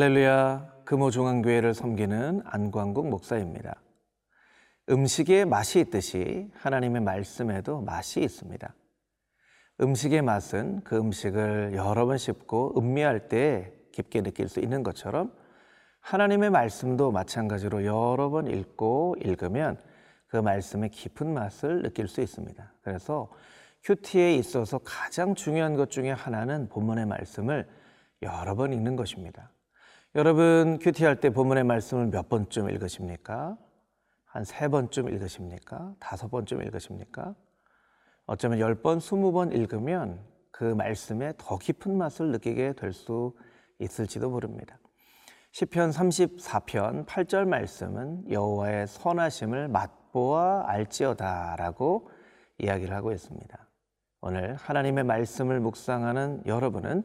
할렐루야 금호중앙교회를 섬기는 안광국 목사입니다. 음식에 맛이 있듯이 하나님의 말씀에도 맛이 있습니다. 음식의 맛은 그 음식을 여러 번 씹고 음미할 때 깊게 느낄 수 있는 것처럼 하나님의 말씀도 마찬가지로 여러 번 읽고 읽으면 그 말씀의 깊은 맛을 느낄 수 있습니다. 그래서 큐티에 있어서 가장 중요한 것 중에 하나는 본문의 말씀을 여러 번 읽는 것입니다. 여러분 큐티 할 때 본문의 말씀을 몇 번쯤 읽으십니까? 한 세 번쯤 읽으십니까? 다섯 번쯤 읽으십니까? 어쩌면 열 번, 스무 번 읽으면 그 말씀에 더 깊은 맛을 느끼게 될 수 있을지도 모릅니다. 시편 34편 8절 말씀은 여호와의 선하심을 맛보아 알지어다라고 이야기를 하고 있습니다. 오늘 하나님의 말씀을 묵상하는 여러분은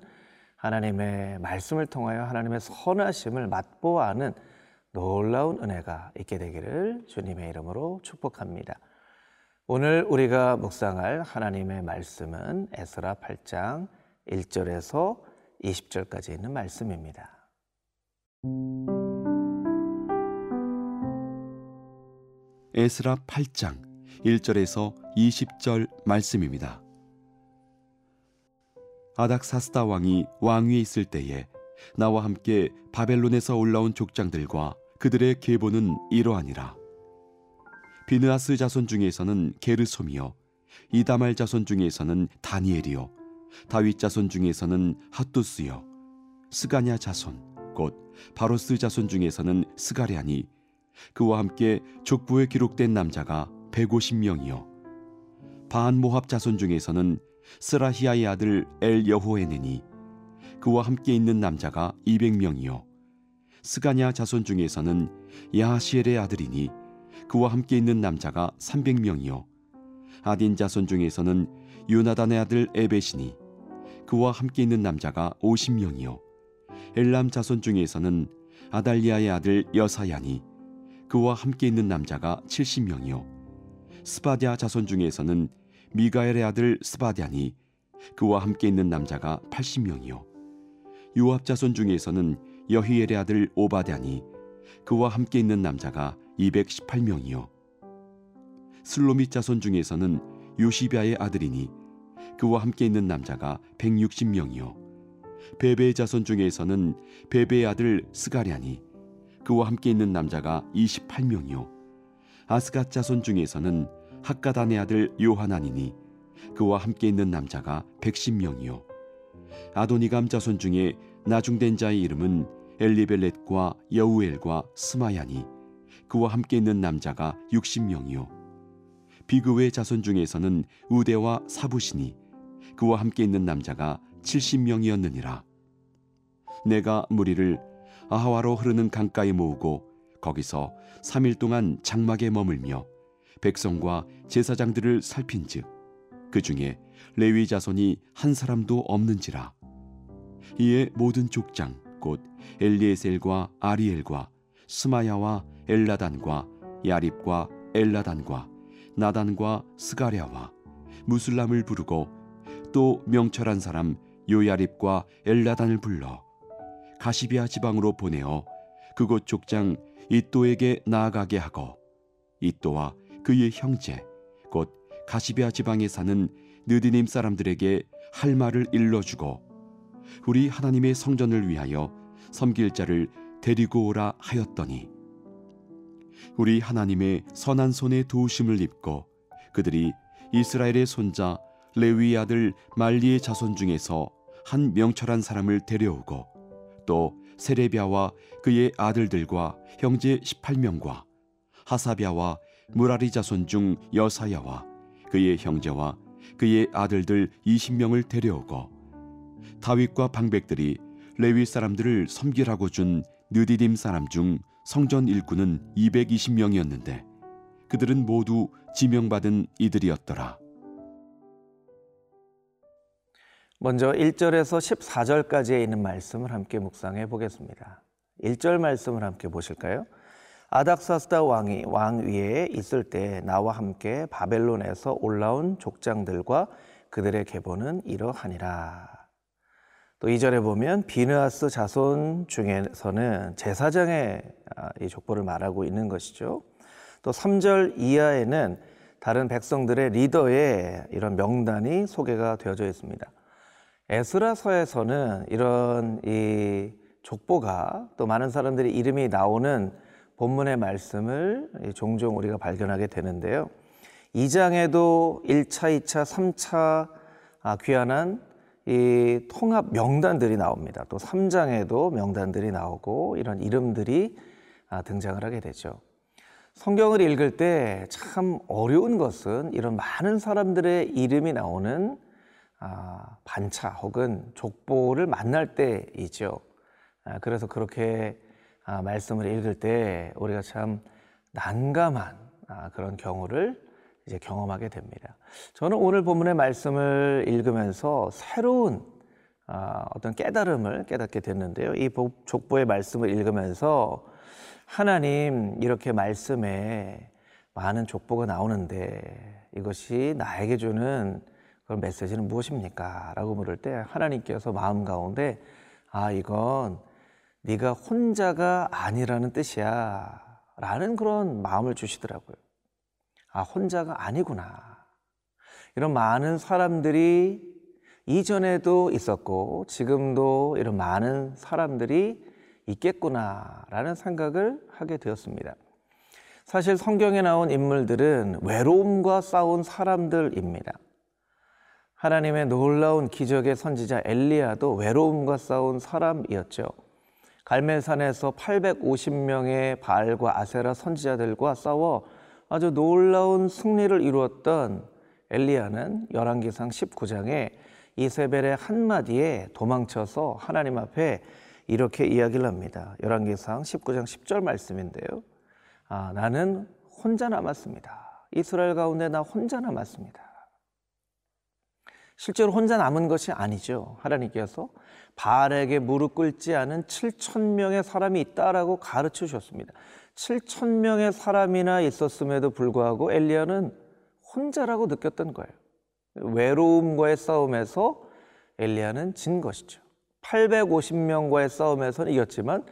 하나님의 말씀을 통하여 하나님의 선하심을 맛보아 아는 놀라운 은혜가 있게 되기를 주님의 이름으로 축복합니다. 오늘 우리가 묵상할 하나님의 말씀은 에스라 8장 1절에서 20절까지 있는 말씀입니다. 에스라 8장 1절에서 20절 말씀입니다. 아닥사스다 왕이 왕위에 있을 때에 나와 함께 바벨론에서 올라온 족장들과 그들의 계보는 이러하니라. 비느아스 자손 중에서는 게르솜이요 이다말 자손 중에서는 다니엘이요 다윗 자손 중에서는 핫두스요 스가냐 자손 곧 바로스 자손 중에서는 스가랴니 그와 함께 족부에 기록된 남자가 150명이요 반 모합 자손 중에서는 스라히아의 아들 엘 여호에네니 그와 함께 있는 남자가 200명이요. 스가냐 자손 중에서는 야시엘의 아들이니 그와 함께 있는 남자가 300명이요. 아딘 자손 중에서는 요나단의 아들 에베시니 그와 함께 있는 남자가 50명이요. 엘람 자손 중에서는 아달리야의 아들 여사야니 그와 함께 있는 남자가 70명이요. 스바디아 자손 중에서는 미가엘의 아들 스바디아니 그와 함께 있는 남자가 80명이요. 요압 자손 중에서는 여히엘의 아들 오바디아니 그와 함께 있는 남자가 218명이요. 슬로미 자손 중에서는 요시비아의 아들이니 그와 함께 있는 남자가 160명이요. 베베의 자손 중에서는 베베의 아들 스가랴니 그와 함께 있는 남자가 28명이요. 아스갓 자손 중에서는 학가단의 아들 요하나니니 그와 함께 있는 남자가 110명이요. 아도니감 자손 중에 나중된 자의 이름은 엘리벨렛과 여우엘과 스마야니 그와 함께 있는 남자가 60명이요. 비그의 자손 중에서는 우대와 사부시니 그와 함께 있는 남자가 70명이었느니라. 내가 무리를 아하와로 흐르는 강가에 모으고 거기서 3일 동안 장막에 머물며 백성과 제사장들을 살핀즉 그 중에 레위 자손이 한 사람도 없는지라. 이에 모든 족장 곧 엘리에셀과 아리엘과 스마야와 엘라단과 야립과 엘라단과 나단과 스가랴와 무슬람을 부르고 또 명철한 사람 요야립과 엘라단을 불러 가시비아 지방으로 보내어 그곳 족장 이또에게 나아가게 하고 이또와 그의 형제 곧 가시비아 지방에 사는 느디님 사람들에게 할 말을 일러주고 우리 하나님의 성전을 위하여 섬길 자를 데리고 오라 하였더니 우리 하나님의 선한 손에 도우심을 입고 그들이 이스라엘의 손자 레위 아들 말리의 자손 중에서 한 명철한 사람을 데려오고 또 세레비아와 그의 아들들과 형제 18명과 하사비아와 무라리 자손 중 여사야와 그의 형제와 그의 아들들 20명을 데려오고 다윗과 방백들이 레위 사람들을 섬기라고 준 느디딤 사람 중 성전 일꾼은 220명이었는데 그들은 모두 지명받은 이들이었더라. 먼저 1절에서 14절까지에 있는 말씀을 함께 묵상해 보겠습니다. 1절 말씀을 함께 보실까요? 아닥사스다 왕이 왕 위에 있을 때 나와 함께 바벨론에서 올라온 족장들과 그들의 계보는 이러하니라. 또 2절에 보면 비느하스 자손 중에서는 제사장의 아, 이 족보를 말하고 있는 것이죠. 또 3절 이하에는 다른 백성들의 리더의 이런 명단이 소개가 되어져 있습니다. 에스라서에서는 이런 이 족보가 또 많은 사람들의 이름이 나오는 본문의 말씀을 종종 우리가 발견하게 되는데요. 2장에도 1차, 2차, 3차 귀환한 이 통합 명단들이 나옵니다. 또 3장에도 명단들이 나오고 이런 이름들이 아, 등장을 하게 되죠. 성경을 읽을 때 참 어려운 것은 이런 많은 사람들의 이름이 나오는 아, 반차 혹은 족보를 만날 때이죠. 아, 그래서 그렇게 말씀을 읽을 때 우리가 참 난감한 그런 경우를 이제 경험하게 됩니다. 저는 오늘 본문의 말씀을 읽으면서 새로운 아, 어떤 깨달음을 깨닫게 됐는데요. 이 족보의 말씀을 읽으면서 하나님 이렇게 말씀에 많은 족보가 나오는데 이것이 나에게 주는 그런 메시지는 무엇입니까? 라고 물을 때 하나님께서 마음 가운데 아 이건 네가 혼자가 아니라는 뜻이야 라는 그런 마음을 주시더라고요. 아, 혼자가 아니구나. 이런 많은 사람들이 이전에도 있었고 지금도 이런 많은 사람들이 있겠구나라는 생각을 하게 되었습니다. 사실 성경에 나온 인물들은 외로움과 싸운 사람들입니다. 하나님의 놀라운 기적의 선지자 엘리야도 외로움과 싸운 사람이었죠. 갈멜산에서 850명의 바알과 아세라 선지자들과 싸워 아주 놀라운 승리를 이루었던 엘리야는 열왕기상 19장에 이세벨의 한마디에 도망쳐서 하나님 앞에 이렇게 이야기를 합니다. 열왕기상 19장 10절 말씀인데요. 아, 나는 혼자 남았습니다. 이스라엘 가운데 나 혼자 남았습니다. 실제로 혼자 남은 것이 아니죠. 하나님께서 바알에게 무릎 꿇지 않은 7천 명의 사람이 있다라고 가르쳐 주셨습니다. 7천 명의 사람이나 있었음에도 불구하고 엘리야는 혼자라고 느꼈던 거예요. 외로움과의 싸움에서 엘리야는 진 것이죠. 850명과의 싸움에서는 이겼지만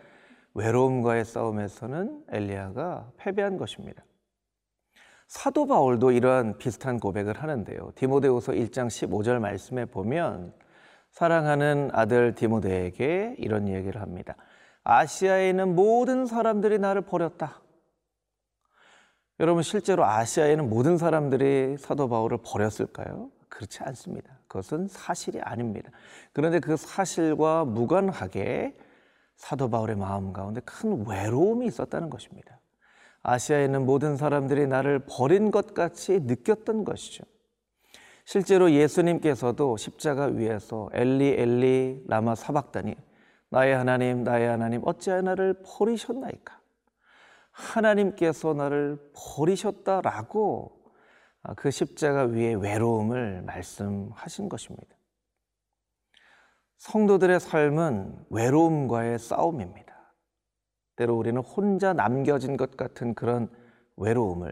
외로움과의 싸움에서는 엘리야가 패배한 것입니다. 사도 바울도 이러한 비슷한 고백을 하는데요. 디모데후서 1장 15절 말씀에 보면 사랑하는 아들 디모데에게 이런 얘기를 합니다. 아시아에 있는 모든 사람들이 나를 버렸다. 여러분 실제로 아시아에는 모든 사람들이 사도 바울을 버렸을까요? 그렇지 않습니다. 그것은 사실이 아닙니다. 그런데 그 사실과 무관하게 사도 바울의 마음 가운데 큰 외로움이 있었다는 것입니다. 아시아에 있는 모든 사람들이 나를 버린 것 같이 느꼈던 것이죠. 실제로 예수님께서도 십자가 위에서 엘리 엘리 라마 사박다니 나의 하나님, 나의 하나님, 어찌하여 나를 버리셨나이까? 하나님께서 나를 버리셨다라고 그 십자가 위에 외로움을 말씀하신 것입니다. 성도들의 삶은 외로움과의 싸움입니다. 때로 우리는 혼자 남겨진 것 같은 그런 외로움을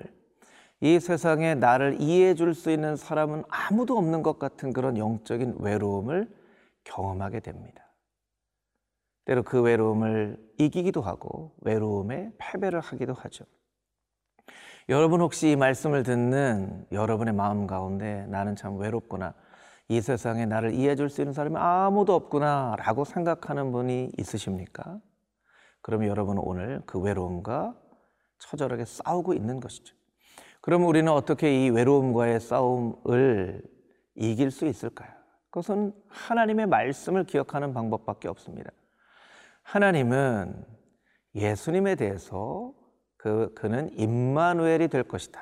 이 세상에 나를 이해해 줄 수 있는 사람은 아무도 없는 것 같은 그런 영적인 외로움을 경험하게 됩니다. 때로 그 외로움을 이기기도 하고 외로움에 패배를 하기도 하죠. 여러분 혹시 이 말씀을 듣는 여러분의 마음 가운데 나는 참 외롭구나. 이 세상에 나를 이해해 줄 수 있는 사람이 아무도 없구나 라고 생각하는 분이 있으십니까? 그러면 여러분은 오늘 그 외로움과 처절하게 싸우고 있는 것이죠. 그럼 우리는 어떻게 이 외로움과의 싸움을 이길 수 있을까요? 그것은 하나님의 말씀을 기억하는 방법밖에 없습니다. 하나님은 예수님에 대해서 그, 그는 임마누엘이 될 것이다.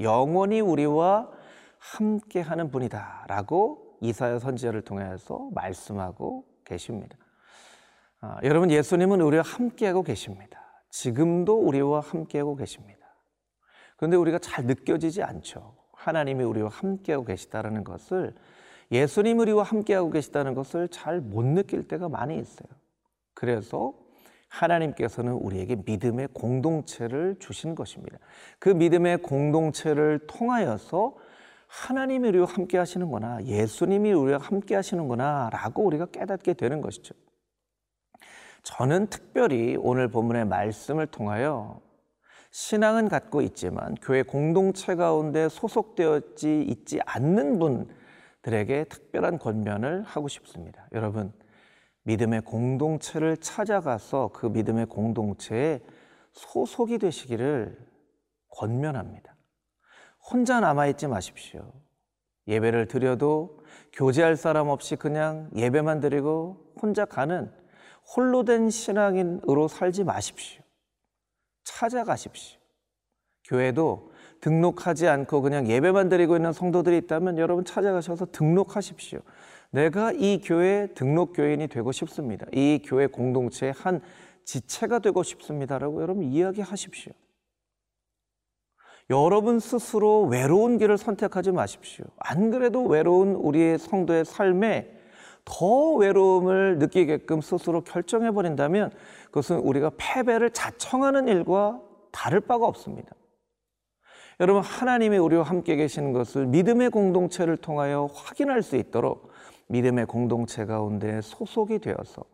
영원히 우리와 함께 하는 분이다. 라고 이사야 선지자를 통해서 말씀하고 계십니다. 아, 여러분, 예수님은 우리와 함께하고 계십니다. 지금도 우리와 함께하고 계십니다. 그런데 우리가 잘 느껴지지 않죠. 하나님이 우리와 함께하고 계시다는 것을 예수님 우리와 함께하고 계시다는 것을 잘 못 느낄 때가 많이 있어요. 그래서 하나님께서는 우리에게 믿음의 공동체를 주신 것입니다. 그 믿음의 공동체를 통하여서 하나님이 우리와 함께 하시는구나. 예수님이 우리와 함께 하시는구나. 라고 우리가 깨닫게 되는 것이죠. 저는 특별히 오늘 본문의 말씀을 통하여 신앙은 갖고 있지만 교회 공동체 가운데 소속되었지 있지 않는 분들에게 특별한 권면을 하고 싶습니다. 여러분, 믿음의 공동체를 찾아가서 그 믿음의 공동체에 소속이 되시기를 권면합니다. 혼자 남아있지 마십시오. 예배를 드려도 교제할 사람 없이 그냥 예배만 드리고 혼자 가는 홀로 된 신앙인으로 살지 마십시오. 찾아가십시오. 교회도 등록하지 않고 그냥 예배만 드리고 있는 성도들이 있다면 여러분 찾아가셔서 등록하십시오. 내가 이 교회 등록 교인이 되고 싶습니다. 이 교회 공동체의 한 지체가 되고 싶습니다라고 여러분 이야기하십시오. 여러분 스스로 외로운 길을 선택하지 마십시오. 안 그래도 외로운 우리의 성도의 삶에 더 외로움을 느끼게끔 스스로 결정해 버린다면 그것은 우리가 패배를 자청하는 일과 다를 바가 없습니다. 여러분 하나님이 우리와 함께 계시는 것을 믿음의 공동체를 통하여 확인할 수 있도록 믿음의 공동체 가운데 소속이 되어서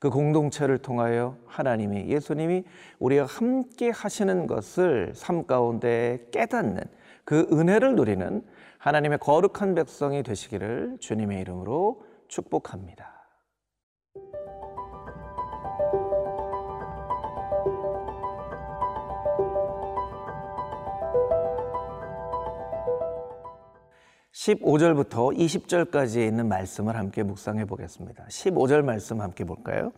그 공동체를 통하여 하나님이 예수님이 우리가 함께 하시는 것을 삶 가운데 깨닫는 그 은혜를 누리는 하나님의 거룩한 백성이 되시기를 주님의 이름으로 축복합니다. (15절부터) (20절까지에) 있는 말씀을 함께 묵상해 보겠습니다 (15절) 말씀 함께 볼까요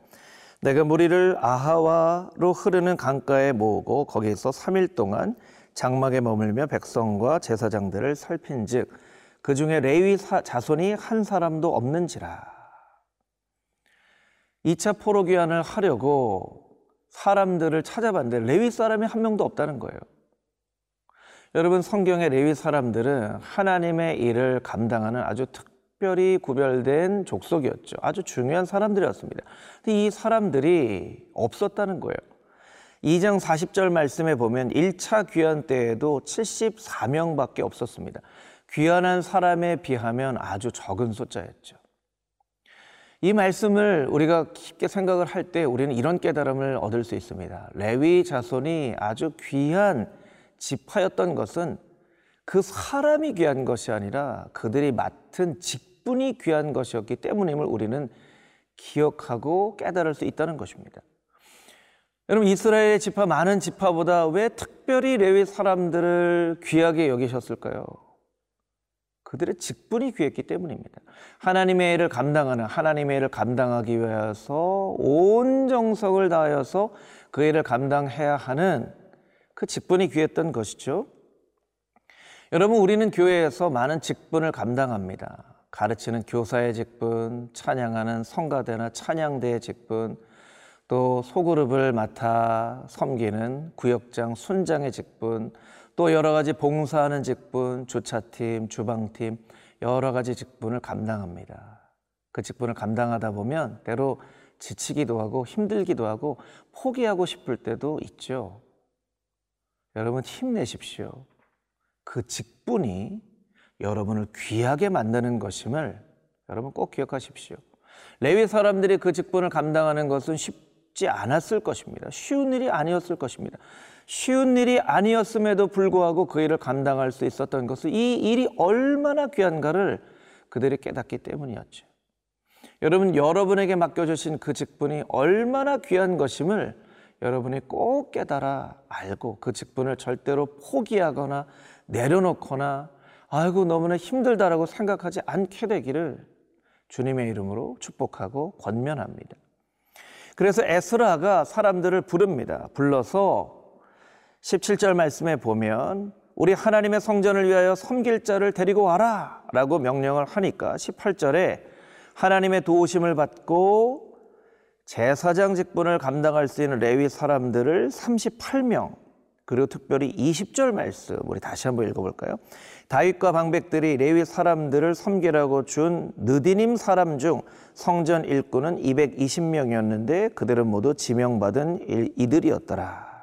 내가 무리를 아하와로 흐르는 강가에 모으고 거기서 (3일) 동안 장막에 머물며 백성과 제사장들을 살핀즉 그 중에 레위 자손이 한 사람도 없는지라. 2차 포로 귀환을 하려고 사람들을 찾아봤는데 레위 사람이 한 명도 없다는 거예요. 여러분 성경의 레위 사람들은 하나님의 일을 감당하는 아주 특별히 구별된 족속이었죠. 아주 중요한 사람들이었습니다. 근데 이 사람들이 없었다는 거예요. 2장 40절 말씀에 보면 1차 귀환 때에도 74명밖에 없었습니다. 귀환한 사람에 비하면 아주 적은 숫자였죠. 이 말씀을 우리가 깊게 생각을 할 때 우리는 이런 깨달음을 얻을 수 있습니다. 레위 자손이 아주 귀한 지파였던 것은 그 사람이 귀한 것이 아니라 그들이 맡은 직분이 귀한 것이었기 때문임을 우리는 기억하고 깨달을 수 있다는 것입니다. 여러분 이스라엘의 지파 많은 지파보다 왜 특별히 레위 사람들을 귀하게 여기셨을까요? 그들의 직분이 귀했기 때문입니다. 하나님의 일을 감당하는 하나님의 일을 감당하기 위해서 온 정성을 다하여서 그 일을 감당해야 하는 그 직분이 귀했던 것이죠. 여러분 우리는 교회에서 많은 직분을 감당합니다. 가르치는 교사의 직분, 찬양하는 성가대나 찬양대의 직분, 또 소그룹을 맡아 섬기는 구역장, 순장의 직분, 또 여러 가지 봉사하는 직분, 주차팀, 주방팀, 여러 가지 직분을 감당합니다. 그 직분을 감당하다 보면 때로 지치기도 하고 힘들기도 하고 포기하고 싶을 때도 있죠. 여러분 힘내십시오. 그 직분이 여러분을 귀하게 만드는 것임을 여러분 꼭 기억하십시오. 레위 사람들이 그 직분을 감당하는 것은 쉽지 않았을 것입니다. 쉬운 일이 아니었을 것입니다. 쉬운 일이 아니었음에도 불구하고 그 일을 감당할 수 있었던 것은 이 일이 얼마나 귀한가를 그들이 깨닫기 때문이었죠. 여러분, 여러분에게 맡겨주신 그 직분이 얼마나 귀한 것임을 여러분이 꼭 깨달아 알고 그 직분을 절대로 포기하거나 내려놓거나 아이고 너무나 힘들다라고 생각하지 않게 되기를 주님의 이름으로 축복하고 권면합니다. 그래서 에스라가 사람들을 부릅니다. 불러서 17절 말씀에 보면 우리 하나님의 성전을 위하여 섬길 자를 데리고 와라 라고 명령을 하니까 18절에 하나님의 도우심을 받고 제사장 직분을 감당할 수 있는 레위 사람들을 38명 그리고 특별히 20절 말씀 우리 다시 한번 읽어볼까요? 다윗과 방백들이 레위 사람들을 섬기라고 준 느디님 사람 중 성전 일꾼은 220명이었는데 그들은 모두 지명받은 이들이었더라.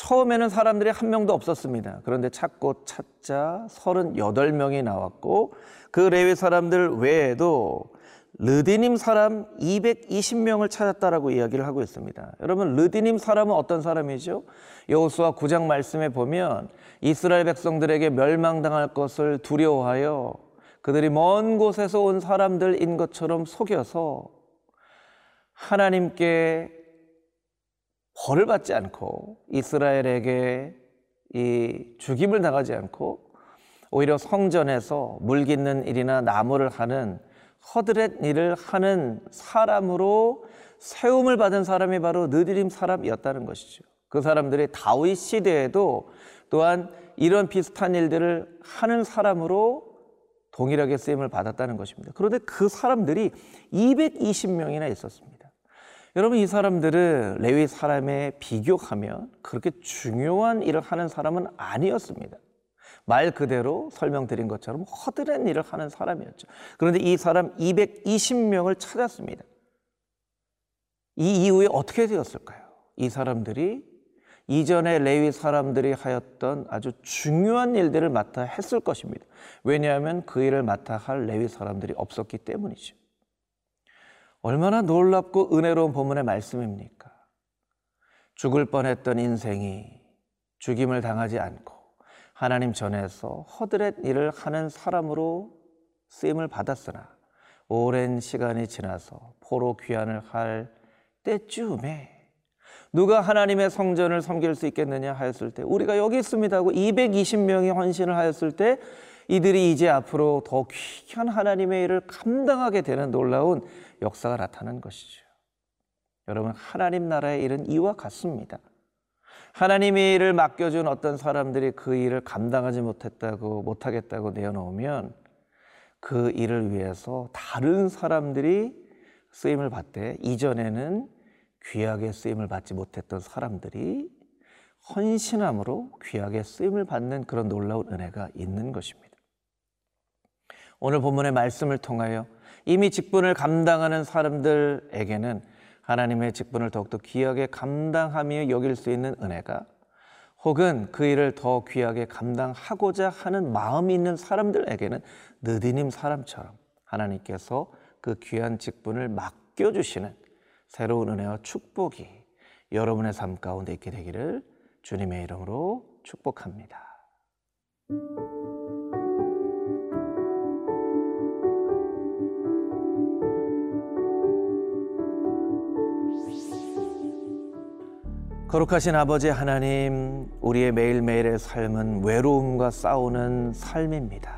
처음에는 사람들이 한 명도 없었습니다. 그런데 찾고 찾자 38명이 나왔고 그 레위 사람들 외에도 르디님 사람 220명을 찾았다라고 이야기를 하고 있습니다. 여러분 르디님 사람은 어떤 사람이죠? 여호수아 9장 말씀에 보면 이스라엘 백성들에게 멸망당할 것을 두려워하여 그들이 먼 곳에서 온 사람들인 것처럼 속여서 하나님께 벌을 받지 않고 이스라엘에게 이 죽임을 당하지 않고 오히려 성전에서 물 깃는 일이나 나무를 하는 허드렛 일을 하는 사람으로 세움을 받은 사람이 바로 느디림 사람이었다는 것이죠. 그 사람들이 다윗 시대에도 또한 이런 비슷한 일들을 하는 사람으로 동일하게 쓰임을 받았다는 것입니다. 그런데 그 사람들이 220명이나 있었습니다. 여러분 이 사람들은 레위 사람에 비교하면 그렇게 중요한 일을 하는 사람은 아니었습니다. 말 그대로 설명드린 것처럼 허드렛 일을 하는 사람이었죠. 그런데 이 사람 220명을 찾았습니다. 이 이후에 어떻게 되었을까요? 이 사람들이 이전에 레위 사람들이 하였던 아주 중요한 일들을 맡아 했을 것입니다. 왜냐하면 그 일을 맡아 할 레위 사람들이 없었기 때문이죠. 얼마나 놀랍고 은혜로운 본문의 말씀입니까? 죽을 뻔했던 인생이 죽임을 당하지 않고 하나님 전에서 허드렛 일을 하는 사람으로 쓰임을 받았으나 오랜 시간이 지나서 포로 귀환을 할 때쯤에 누가 하나님의 성전을 섬길 수 있겠느냐 하였을 때 우리가 여기 있습니다 하고 220명이 헌신을 하였을 때 이들이 이제 앞으로 더 귀한 하나님의 일을 감당하게 되는 놀라운 역사가 나타난 것이죠. 여러분 하나님 나라의 일은 이와 같습니다. 하나님의 일을 맡겨준 어떤 사람들이 그 일을 감당하지 못했다고 못하겠다고 내어놓으면 그 일을 위해서 다른 사람들이 쓰임을 받되 이전에는 귀하게 쓰임을 받지 못했던 사람들이 헌신함으로 귀하게 쓰임을 받는 그런 놀라운 은혜가 있는 것입니다. 오늘 본문의 말씀을 통하여 이미 직분을 감당하는 사람들에게는 하나님의 직분을 더욱더 귀하게 감당하며 여길 수 있는 은혜가 혹은 그 일을 더 귀하게 감당하고자 하는 마음이 있는 사람들에게는 느디님 사람처럼 하나님께서 그 귀한 직분을 맡겨주시는 새로운 은혜와 축복이 여러분의 삶 가운데 있게 되기를 주님의 이름으로 축복합니다. 거룩하신 아버지 하나님, 우리의 매일매일의 삶은 외로움과 싸우는 삶입니다.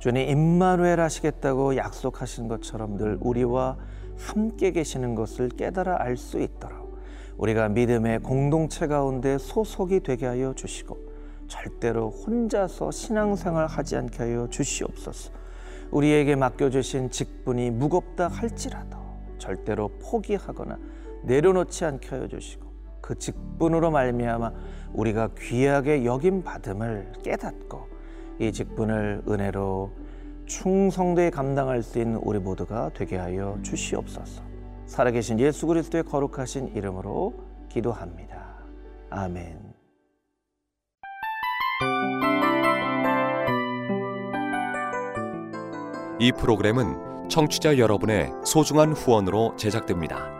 주님 임마누엘 하시겠다고 약속하신 것처럼 늘 우리와 함께 계시는 것을 깨달아 알 수 있도록 우리가 믿음의 공동체 가운데 소속이 되게 하여 주시고 절대로 혼자서 신앙생활 하지 않게 하여 주시옵소서. 우리에게 맡겨주신 직분이 무겁다 할지라도 절대로 포기하거나 내려놓지 않게 하여 주시고 그 직분으로 말미암아 우리가 귀하게 여김 받음을 깨닫고 이 직분을 은혜로 충성되게 감당할 수 있는 우리 모두가 되게 하여 주시옵소서. 살아계신 예수 그리스도의 거룩하신 이름으로 기도합니다. 아멘. 이 프로그램은 청취자 여러분의 소중한 후원으로 제작됩니다.